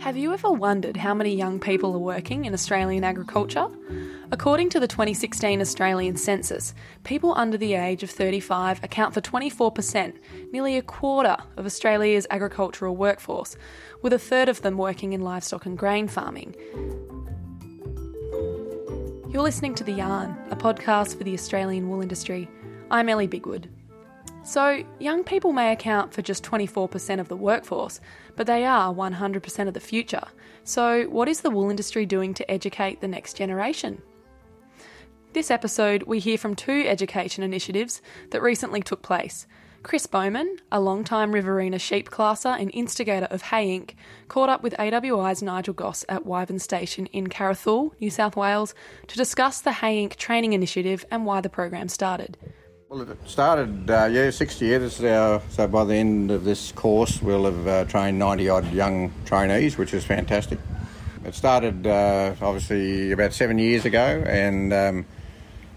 Have you ever wondered how many young people are working in Australian agriculture? According to the 2016 Australian census, people under the age of 35 account for 24%, nearly a quarter of Australia's agricultural workforce, with a third of them working in livestock and grain farming. You're listening to The Yarn, a podcast for the Australian wool industry. I'm Ellie Bignell. So, young people may account for just 24% of the workforce, but they are 100% of the future. So, what is the wool industry doing to educate the next generation? This episode, we hear from two education initiatives that recently took place. Chris Bowman, a long-time Riverina sheep classer and instigator of Hay Inc., caught up with AWI's Nigel Goss at Wyvern Station in Carrathool, New South Wales, to discuss the Hay Inc. training initiative and why the program started. Well, it started, uh, yeah, six years. Our, so by the end of this course, we'll have uh, trained 90 odd young trainees, which is fantastic. It started uh, obviously about seven years ago, and um,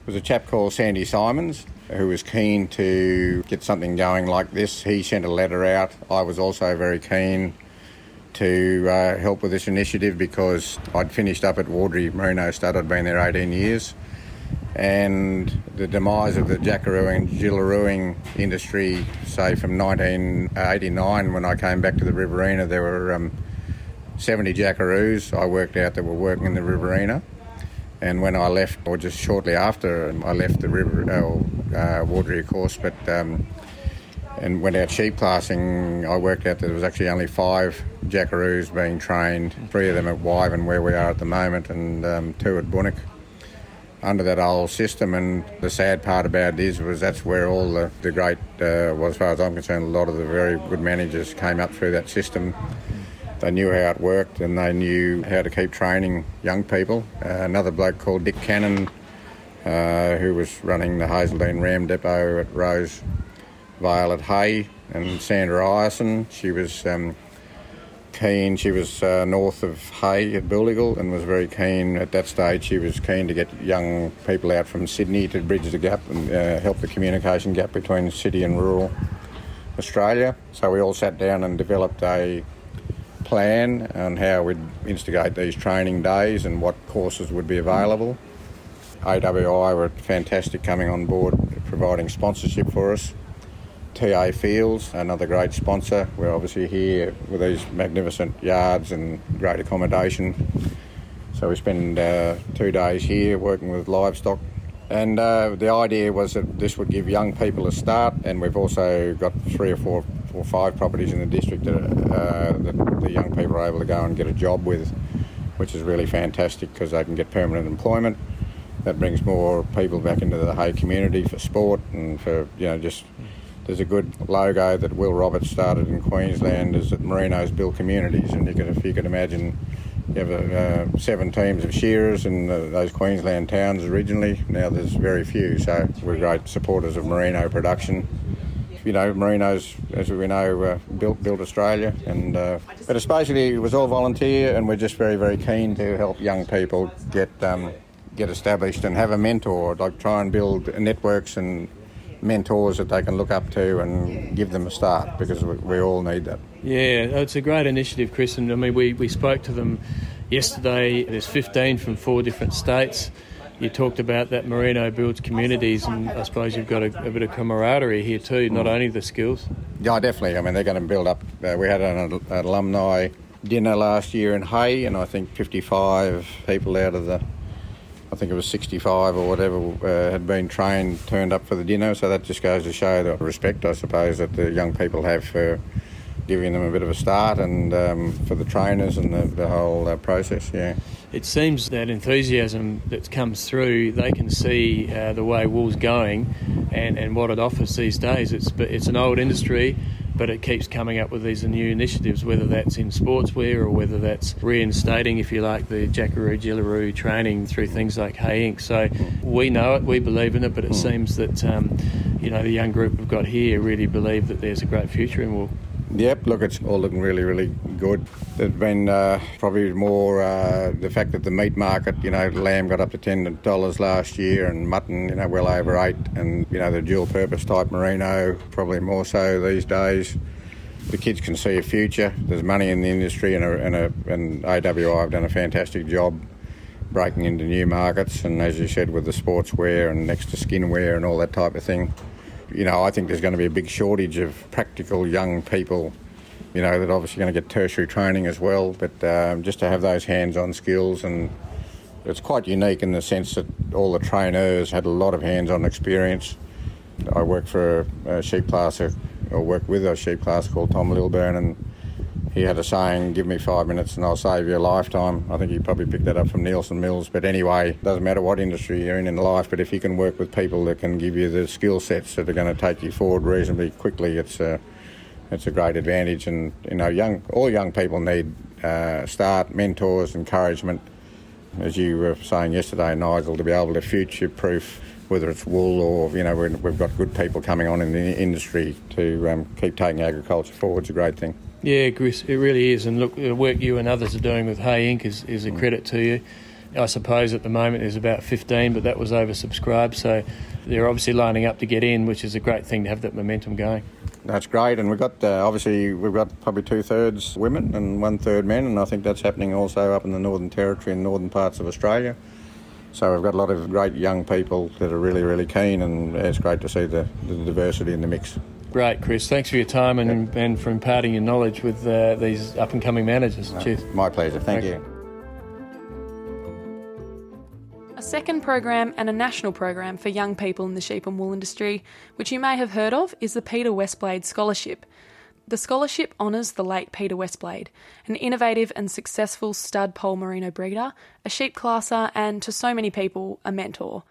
was a chap called Sandy Simons who was keen to get something going like this. He sent a letter out. I was also very keen to uh, help with this initiative because I'd finished up at Uardry Merino Stud. I'd been there 18 years and the demise of the jackarooing and jillaroos industry, say from 1989 when I came back to the Riverina, there were um, 70 jackaroos. I worked out that were working in the Riverina. And when I left, or just shortly after, I left the river, uh, uh, of course, but um, and went out sheep classing, I worked out that there was actually only five jackaroos being trained, three of them at Wyvern, where we are at the moment, and um, two at Boonwurruk under that old system. And the sad part about it is was that's where all the, the great, uh, well, as far as I'm concerned, a lot of the very good managers came up through that system. They knew how it worked and they knew how to keep training young people. Uh, another bloke called Dick Cannon, uh, who was running the Hazeldean Ram Depot at Rose Vale at Hay, and Sandra Ison, she was um, keen. She was uh, north of Hay at Booligal and was very keen at that stage. She was keen to get young people out from Sydney to bridge the gap and uh, help the communication gap between city and rural Australia. So we all sat down and developed a plan on how we'd instigate these training days and what courses would be available. AWI were fantastic coming on board, providing sponsorship for us. TA Fields, another great sponsor. We're obviously here with these magnificent yards and great accommodation. So we spend uh, two days here working with livestock. And uh, the idea was that this would give young people a start, and we've also got three or four or five properties in the district that, uh, that the young people are able to go and get a job with, which is really fantastic because they can get permanent employment. That brings more people back into the Hay community for sport and for you know just there's a good logo that Will Roberts started in Queensland is that Merinos build communities and you can, if you can imagine you have uh, seven teams of shearers in uh, those Queensland towns originally. Now there's very few so we're great supporters of merino production. You know merinos as we know uh, built built Australia and uh, but it's basically it was all volunteer and we're just very very keen to help young people get um, get established and have a mentor like try and build networks and mentors that they can look up to and give them a start because we, we all need that. Yeah, it's a great initiative, Chris. And I mean, we, we spoke to them yesterday. There's 15 from four different states. You talked about that Merino builds communities, and I suppose you've got a, a bit of camaraderie here too, not mm. only the skills. Yeah, definitely. I mean, they're going to build up. Uh, we had an, an alumni dinner last year in Hay, and I think 55 people out of the I think it was 65 or whatever, uh, had been trained, turned up for the dinner. So that just goes to show the respect, I suppose, that the young people have for giving them a bit of a start and um, for the trainers and the, the whole uh, process, yeah. It seems that enthusiasm that comes through, they can see uh, the way wool's going and, and what it offers these days. It's, it's an old industry but it keeps coming up with these new initiatives, whether that's in sportswear or whether that's reinstating, if you like, the Jackaroo Jillaroo training through things like Hay Inc. So we know it, we believe in it, but it hmm. seems that um, you know the young group we've got here really believe that there's a great future in wool. Yep, look, it's all looking really, really good. There's been uh, probably more uh, the fact that the meat market, you know, lamb got up to ten dollars last year, and mutton, you know, well over eight, and you know the dual-purpose type merino probably more so these days. the kids can see a future. There's money in the industry, and, a, and, a, and AWI have done a fantastic job breaking into new markets. And as you said, with the sportswear and next to skinwear and all that type of thing, you know, I think there's going to be a big shortage of practical young people. You know, that obviously going to get tertiary training as well, but um, just to have those hands-on skills and it's quite unique in the sense that all the trainers had a lot of hands-on experience. I work for a, a sheep classer, or work with a sheep classer called Tom Lilburn, and he had a saying, "Give me five minutes and I'll save you a lifetime." I think he probably picked that up from Nielsen Mills. But anyway, doesn't matter what industry you're in in life, but if you can work with people that can give you the skill sets that are going to take you forward reasonably quickly, it's a it's a great advantage. And you know, young all young people need uh, start mentors, encouragement as you were saying yesterday, Nigel, to be able to future proof whether it's wool or, you know, we've got good people coming on in the industry to um, keep taking agriculture forward is a great thing. Yeah, Chris, it really is. And look, the work you and others are doing with Hay Inc. is, is a credit to you. I suppose at the moment there's about 15, but that was oversubscribed. So they're obviously lining up to get in, which is a great thing to have that momentum going. That's great, and we've got uh, obviously we've got probably two thirds women and one third men, and I think that's happening also up in the Northern Territory and northern parts of Australia. So we've got a lot of great young people that are really really keen, and it's great to see the, the diversity in the mix. Great, Chris. Thanks for your time and, yep. and for imparting your knowledge with uh, these up and coming managers. No, Cheers. My pleasure. Thank Thanks. you. A second program and a national program for young people in the sheep and wool industry, which you may have heard of, is the Peter Westblade Scholarship. The scholarship honours the late Peter Westblade, an innovative and successful stud pole merino breeder, a sheep classer, and to so many people, a mentor.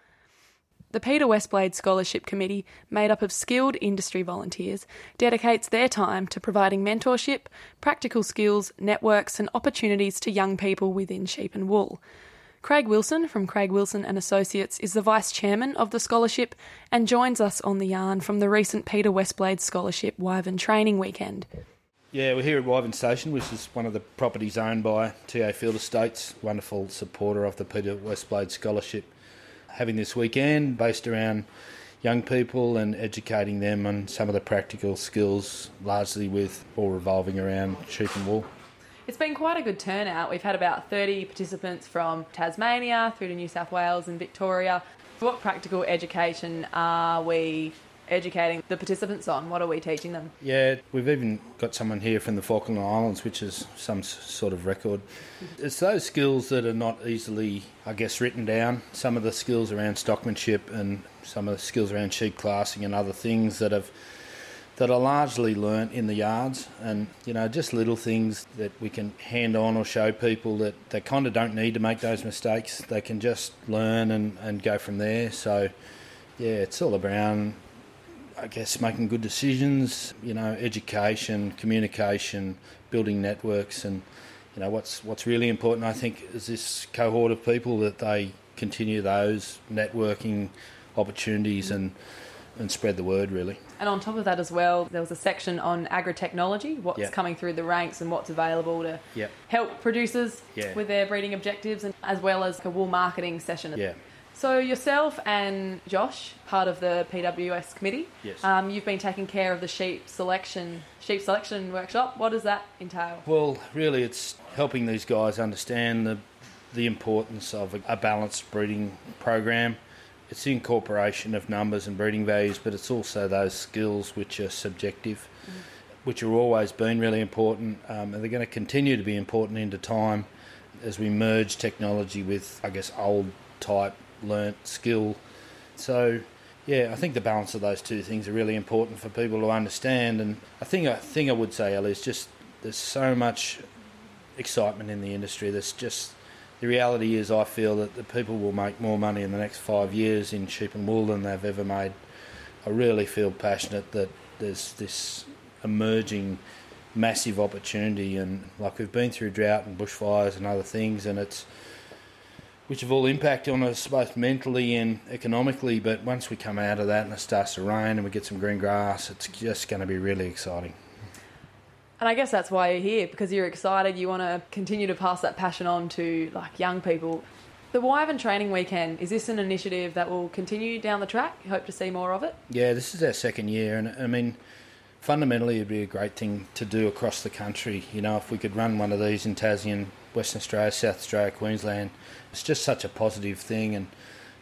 The Peter Westblade Scholarship Committee, made up of skilled industry volunteers, dedicates their time to providing mentorship, practical skills, networks, and opportunities to young people within sheep and wool. Craig Wilson from Craig Wilson and Associates is the vice chairman of the scholarship and joins us on the yarn from the recent Peter Westblade Scholarship Wyvern Training Weekend. Yeah, we're here at Wyvern Station, which is one of the properties owned by TA Field Estates, wonderful supporter of the Peter Westblade Scholarship. Having this weekend based around young people and educating them on some of the practical skills, largely with all revolving around sheep and wool. It's been quite a good turnout. We've had about 30 participants from Tasmania through to New South Wales and Victoria. What practical education are we educating the participants on? What are we teaching them? Yeah, we've even got someone here from the Falkland Islands, which is some sort of record. It's those skills that are not easily, I guess, written down. Some of the skills around stockmanship and some of the skills around sheep classing and other things that have that are largely learnt in the yards and you know just little things that we can hand on or show people that they kind of don't need to make those mistakes they can just learn and, and go from there so yeah it's all around I guess making good decisions you know education communication building networks and you know what's what's really important I think is this cohort of people that they continue those networking opportunities and and spread the word really. And on top of that as well, there was a section on agri-technology, what's yep. coming through the ranks and what's available to yep. help producers yeah. with their breeding objectives, and as well as a wool marketing session. Yeah. So yourself and Josh, part of the PWS committee, yes. Um, you've been taking care of the sheep selection sheep selection workshop. What does that entail? Well, really, it's helping these guys understand the the importance of a, a balanced breeding program it's the incorporation of numbers and breeding values, but it's also those skills which are subjective, mm. which have always been really important, um, and they're going to continue to be important into time as we merge technology with, I guess, old type learnt skill. So, yeah, I think the balance of those two things are really important for people to understand. And I think a thing I would say, Ellie, is just there's so much excitement in the industry. There's just the reality is, I feel that the people will make more money in the next five years in sheep and wool than they've ever made. I really feel passionate that there's this emerging massive opportunity, and like we've been through drought and bushfires and other things, and it's which have all impacted on us both mentally and economically. But once we come out of that and it starts to rain and we get some green grass, it's just going to be really exciting. And I guess that's why you're here because you're excited. You want to continue to pass that passion on to like young people. The Wyvern Training Weekend is this an initiative that will continue down the track? You hope to see more of it. Yeah, this is our second year, and I mean, fundamentally it'd be a great thing to do across the country. You know, if we could run one of these in Tassie, Western Australia, South Australia, Queensland, it's just such a positive thing and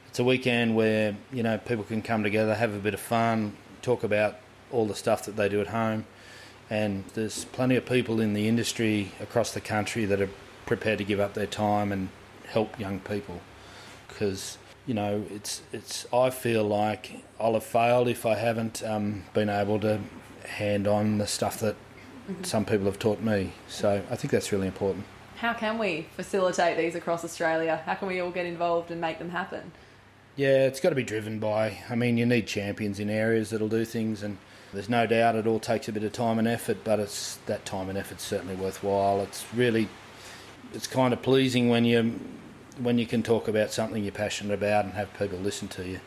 it's a weekend where, you know, people can come together, have a bit of fun, talk about all the stuff that they do at home. And there's plenty of people in the industry across the country that are prepared to give up their time and help young people because you know it's it's I feel like I'll have failed if I haven't um, been able to hand on the stuff that mm-hmm. some people have taught me. So I think that's really important. How can we facilitate these across Australia? How can we all get involved and make them happen? Yeah, it's got to be driven by. I mean, you need champions in areas that'll do things, and there's no doubt it all takes a bit of time and effort, but it's that time and effort's certainly worthwhile. It's really, it's kind of pleasing when you when you can talk about something you're passionate about and have people listen to you.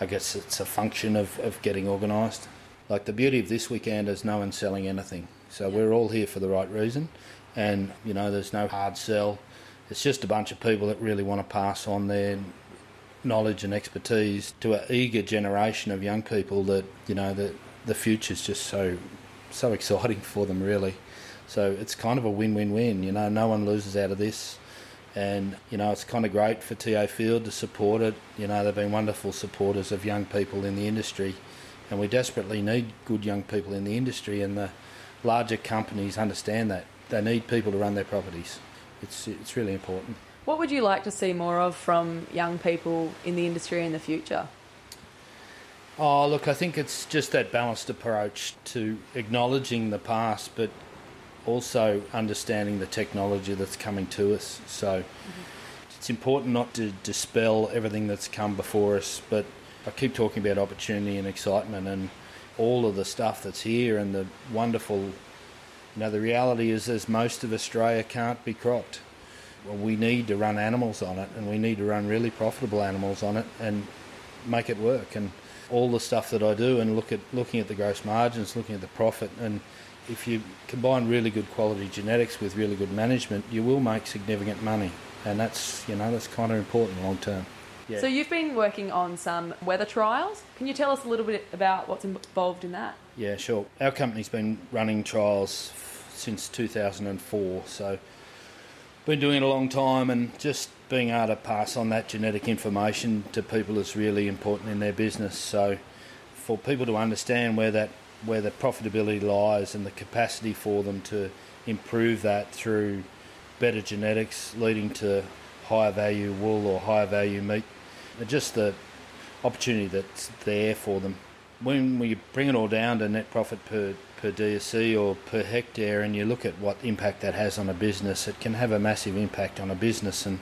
I guess it's a function of, of getting organised. Like the beauty of this weekend is no one's selling anything. So we're all here for the right reason. And, you know, there's no hard sell. It's just a bunch of people that really want to pass on their knowledge and expertise to an eager generation of young people that, you know, the, the future's just so, so exciting for them, really. So it's kind of a win win win. You know, no one loses out of this. And, you know, it's kind of great for TA Field to support it. You know, they've been wonderful supporters of young people in the industry and we desperately need good young people in the industry, and the larger companies understand that. They need people to run their properties. It's, it's really important. What would you like to see more of from young people in the industry in the future? Oh, look, I think it's just that balanced approach to acknowledging the past, but also understanding the technology that's coming to us. So mm-hmm. it's important not to dispel everything that's come before us, but I keep talking about opportunity and excitement and all of the stuff that's here and the wonderful. Know, the reality is, as most of Australia can't be cropped. Well, we need to run animals on it, and we need to run really profitable animals on it, and make it work. And all the stuff that I do, and look at looking at the gross margins, looking at the profit, and if you combine really good quality genetics with really good management, you will make significant money, and that's you know that's kind of important long term. Yeah. So you've been working on some wether trials. Can you tell us a little bit about what's involved in that? Yeah, sure. Our company's been running trials since 2004, so been doing it a long time, and just being able to pass on that genetic information to people is really important in their business. So for people to understand where that where the profitability lies and the capacity for them to improve that through better genetics, leading to higher value wool or higher value meat. Just the opportunity that's there for them. When we bring it all down to net profit per, per DSE or per hectare and you look at what impact that has on a business, it can have a massive impact on a business. And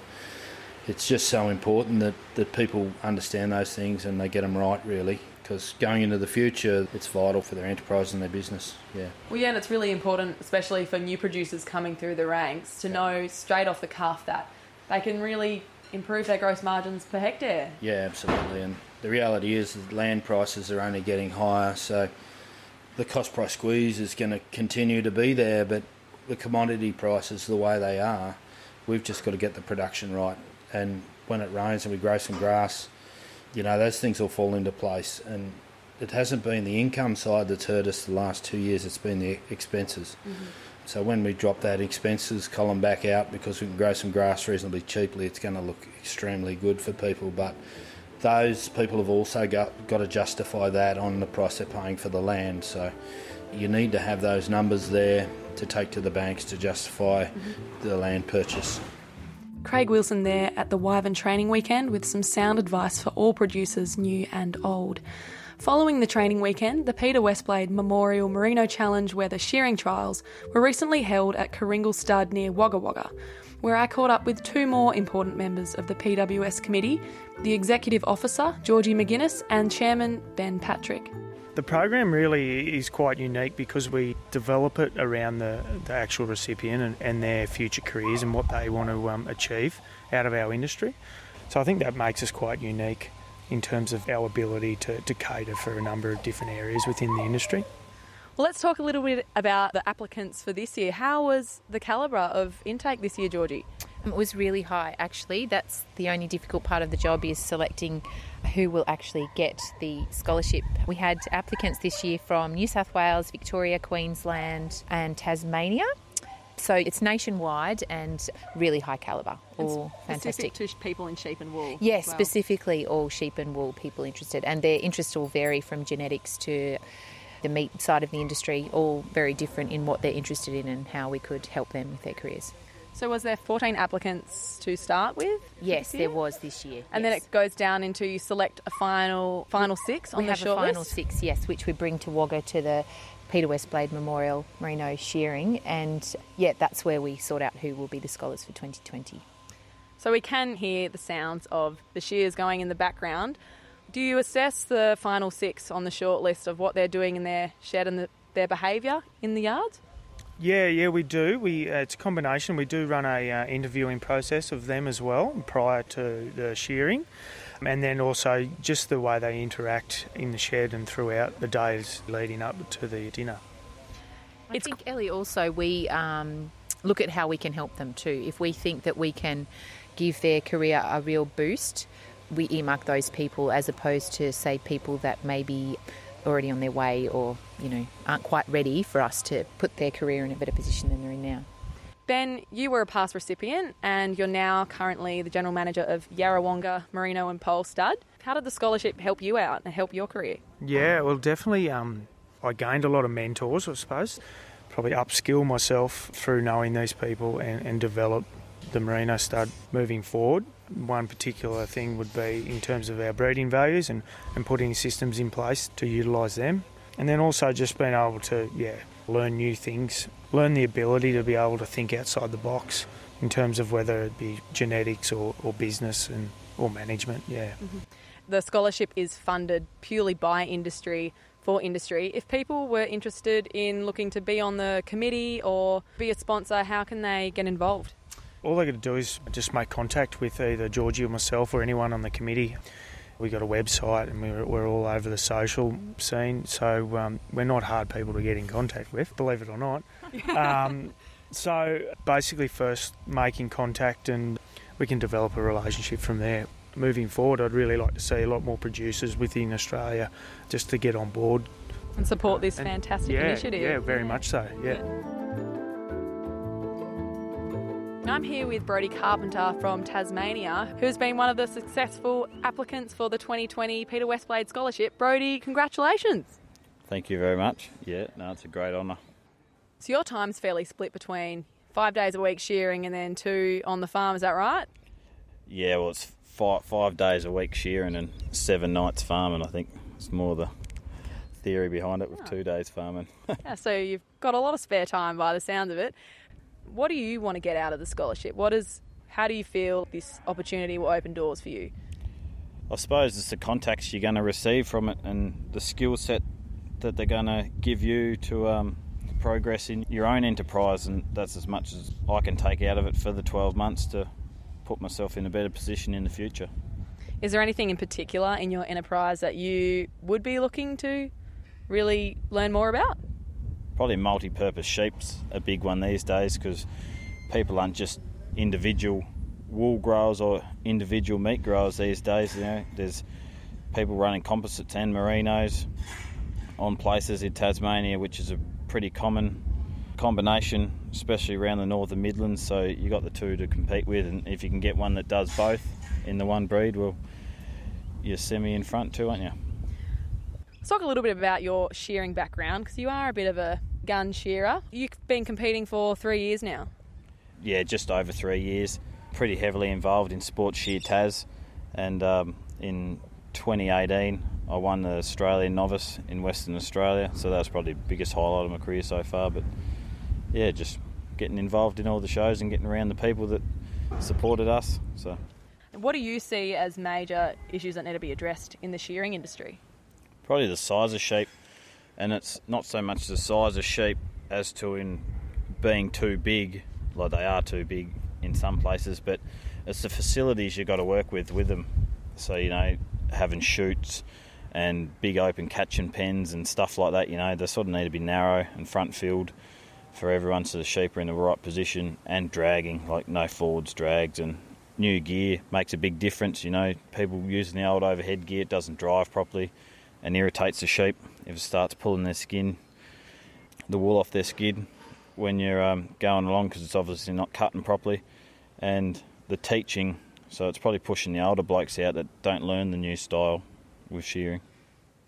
it's just so important that, that people understand those things and they get them right really because going into the future it's vital for their enterprise and their business. Yeah. Well yeah and it's really important especially for new producers coming through the ranks to know straight off the cuff that they can really improve their gross margins per hectare. Yeah, absolutely. And the reality is that land prices are only getting higher, so the cost price squeeze is going to continue to be there. But the commodity prices, the way they are, we've just got to get the production right. And when it rains and we grow some grass, you know, those things will fall into place. And it hasn't been the income side that's hurt us the last two years, it's been the expenses. Mm-hmm. So when we drop that expenses column back out because we can grow some grass reasonably cheaply, it's going to look extremely good for people. But those people have also got, got to justify that on the price they're paying for the land. So you need to have those numbers there to take to the banks to justify mm-hmm. the land purchase. Craig Wilson there at the Wyvern Training Weekend with some sound advice for all producers, new and old. Following the training weekend, the Peter Westblade Memorial Merino Challenge Wether Shearing Trials were recently held at Karingal Stud near Wagga Wagga, where I caught up with two more important members of the PWS committee the Executive Officer, Georgie McGuinness, and Chairman Ben Patrick. The program really is quite unique because we develop it around the, the actual recipient and, and, their future careers and what they want to um, achieve out of our industry. So I think that makes us quite unique in terms of our ability to, to cater for a number of different areas within the industry. Well, let's talk a little bit about the applicants for this year. How was the calibre of intake this year, Georgie? Um, it was really high, actually. That's the only difficult part of the job is selecting who will actually get the scholarship. We had applicants this year from New South Wales, Victoria, Queensland, and Tasmania. So it's nationwide and really high calibre, all fantastic. Specific to people in sheep and wool. Yes, well. specifically all sheep and wool people interested, and their interests will vary from genetics to the meat side of the industry, all very different in what they're interested in and how we could help them with their careers. So was there 14 applicants to start with? Yes, there was this year. And yes. then it goes down into you select a final final six on we the have short a final six, yes, which we bring to Wagga to the Peter Westblade Memorial Merino shearing, and yeah, that's where we sort out who will be the scholars for 2020. So we can hear the sounds of the shears going in the background. Do you assess the final six on the short list of what they're doing in their shed and the, their behaviour in the yards? Yeah, yeah, we do. We uh, it's a combination. We do run a uh, interviewing process of them as well prior to the shearing, and then also just the way they interact in the shed and throughout the days leading up to the dinner. I think, Ellie, also we um, look at how we can help them too. If we think that we can give their career a real boost, we earmark those people as opposed to, say, people that may be already on their way or, you know, aren't quite ready for us to put their career in a better position than they're in now. Ben, you were a past recipient and you're now currently the general manager of Yarrawonga Merino and Pole Stud. How did the scholarship help you out and help your career? Yeah, well, definitely. Um, I gained a lot of mentors, I suppose. Probably upskill myself through knowing these people and, and develop the merino stud moving forward. One particular thing would be in terms of our breeding values and, and putting systems in place to utilise them. And then also just being able to, yeah, learn new things, learn the ability to be able to think outside the box in terms of whether it be genetics or, or business and or management, yeah. Mm-hmm. The scholarship is funded purely by industry for industry. If people were interested in looking to be on the committee or be a sponsor, how can they get involved? All they got to do is just make contact with either Georgie or myself or anyone on the committee. We got a website and we're, we're all over the social scene, so um, we're not hard people to get in contact with, believe it or not. Um, so basically, first making contact and we can develop a relationship from there. Moving forward, I'd really like to see a lot more producers within Australia just to get on board. And support this And- fantastic yeah, initiative. Yeah, very much so. Yeah. I'm here with Brody Carpenter from Tasmania, who's been one of the successful applicants for the 2020 Peter Westblade Scholarship. Brody, congratulations. Thank you very much. Yeah, no, it's a great honour. So your time's fairly split between five days a week shearing and then two on the farm, is that right? Yeah, well, it's five, five days a week shearing and seven nights farming. I think it's more the theory behind it with ah. two days farming. Yeah, so you've got a lot of spare time by the sounds of it. What do you want to get out of the scholarship? What is how do you feel this opportunity will open doors for you? I suppose it's the contacts you're going to receive from it and the skill set that they're going to give you to um, progress in your own enterprise, and that's as much as I can take out of it for the 12 months to put myself in a better position in the future. Is there anything in particular in your enterprise that you would be looking to really learn more about? Probably multi-purpose sheep's a big one these days because people aren't just individual wool growers or individual meat growers these days. You know, there's people running composites and merinos on places in Tasmania, which is a pretty common combination, especially around the northern Midlands. So you got the two to compete with, and if you can get one that does both in the one breed, well, you're semi in front too, aren't you? Let's talk a little bit about your shearing background because you are a bit of a gun shearer. You've been competing for three years now. yeah, just over three years. Pretty heavily involved in Sports Shear Tas, and um, in 2018 I won the Australian Novice in Western Australia. So that was probably the biggest highlight of my career so far. But yeah, just getting involved in all the shows and getting around the people that supported us. So What do you see as major issues that need to be addressed in the shearing industry? probably the size of sheep, and it's not so much the size of sheep as to in being too big, like they are too big in some places, but it's the facilities you've got to work with with them. So you know, having chutes and big open catching pens and stuff like that. You know, they sort of need to be narrow and front filled, for everyone so the sheep are in the right position and dragging, like no forwards drags and new gear makes a big difference. You know, people using the old overhead gear, it doesn't drive properly and irritates the sheep if it starts pulling their skin, the wool off their skin when you're um, going along because it's obviously not cutting properly. And the teaching, so it's probably pushing the older blokes out that don't learn the new style with shearing.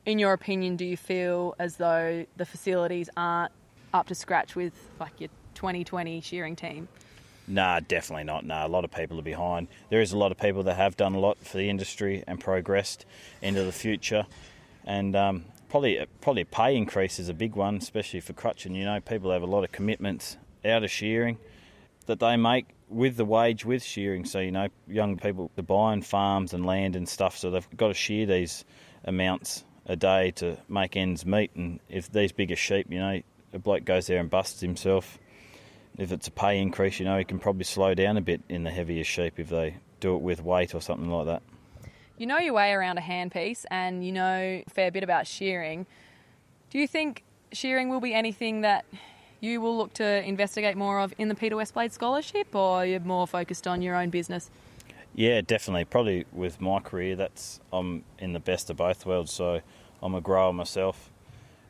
In your opinion, do you feel as though the facilities aren't up to scratch with like your 2020 shearing team? Nah, definitely not. Nah, a lot of people are behind. There is a lot of people that have done a lot for the industry and progressed into the future, and um, probably probably pay increase is a big one, especially for crutching. You know, people have a lot of commitments out of shearing that they make with the wage with shearing. So you know, young people are buying farms and land and stuff, so they've got to shear these amounts a day to make ends meet. And if these bigger sheep, you know, a bloke goes there and busts himself if it's a pay increase, you know, he can probably slow down a bit in the heavier sheep if they do it with weight or something like that. You know your way around a handpiece and you know a fair bit about shearing. Do you think shearing will be anything that you will look to investigate more of in the Peter Westblade Scholarship or you're more focused on your own business? Yeah, definitely. Probably with my career, that's I'm in the best of both worlds. So I'm a grower myself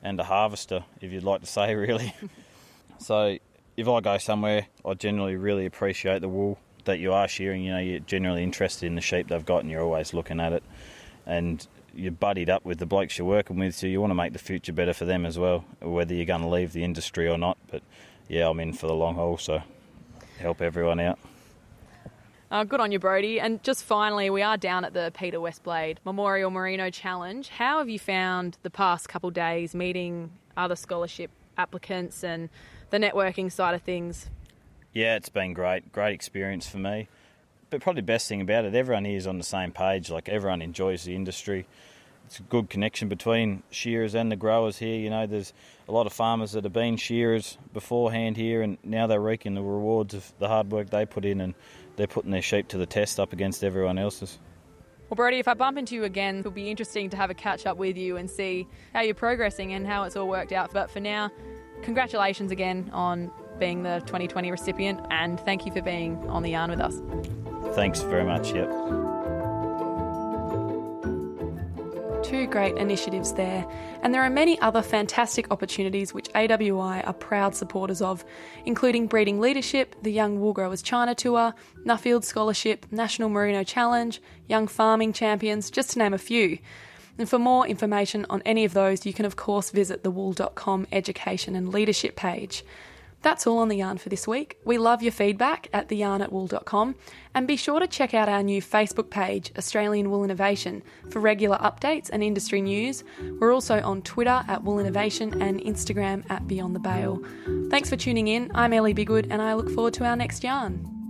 and a harvester, if you'd like to say, really. so if I go somewhere, I generally really appreciate the wool that you are shearing. You know, you're generally interested in the sheep they've got, and you're always looking at it. And you're buddied up with the blokes you're working with, so you want to make the future better for them as well, whether you're going to leave the industry or not. But yeah, I'm in for the long haul, so help everyone out. Uh, good on you, Brody. And just finally, we are down at the Peter Westblade Memorial Merino Challenge. How have you found the past couple days meeting other scholarship applicants and the networking side of things? Yeah, it's been great. Great experience for me. But probably the best thing about it, everyone here is on the same page. Like everyone enjoys the industry. It's a good connection between shearers and the growers here. You know, there's a lot of farmers that have been shearers beforehand here, and now they're reaping the rewards of the hard work they put in, and they're putting their sheep to the test up against everyone else's. Well, Brody, if I bump into you again, it'll be interesting to have a catch up with you and see how you're progressing and how it's all worked out. But for now, congratulations again on being the 2020 recipient, and thank you for being on the yarn with us. Thanks very much. Yep. Two great initiatives there, and there are many other fantastic opportunities which AWI are proud supporters of, including Breeding Leadership, the Young Wool Growers China Tour, Nuffield Scholarship, National Merino Challenge, Young Farming Champions, just to name a few. And for more information on any of those, you can of course visit the wool.com education and leadership page. That's all on the yarn for this week. We love your feedback at theyarn at wool.com and be sure to check out our new Facebook page, Australian Wool Innovation, for regular updates and industry news. We're also on Twitter at Wool Innovation and Instagram at Beyond the Bale. Thanks for tuning in. I'm Ellie Bignell and I look forward to our next yarn.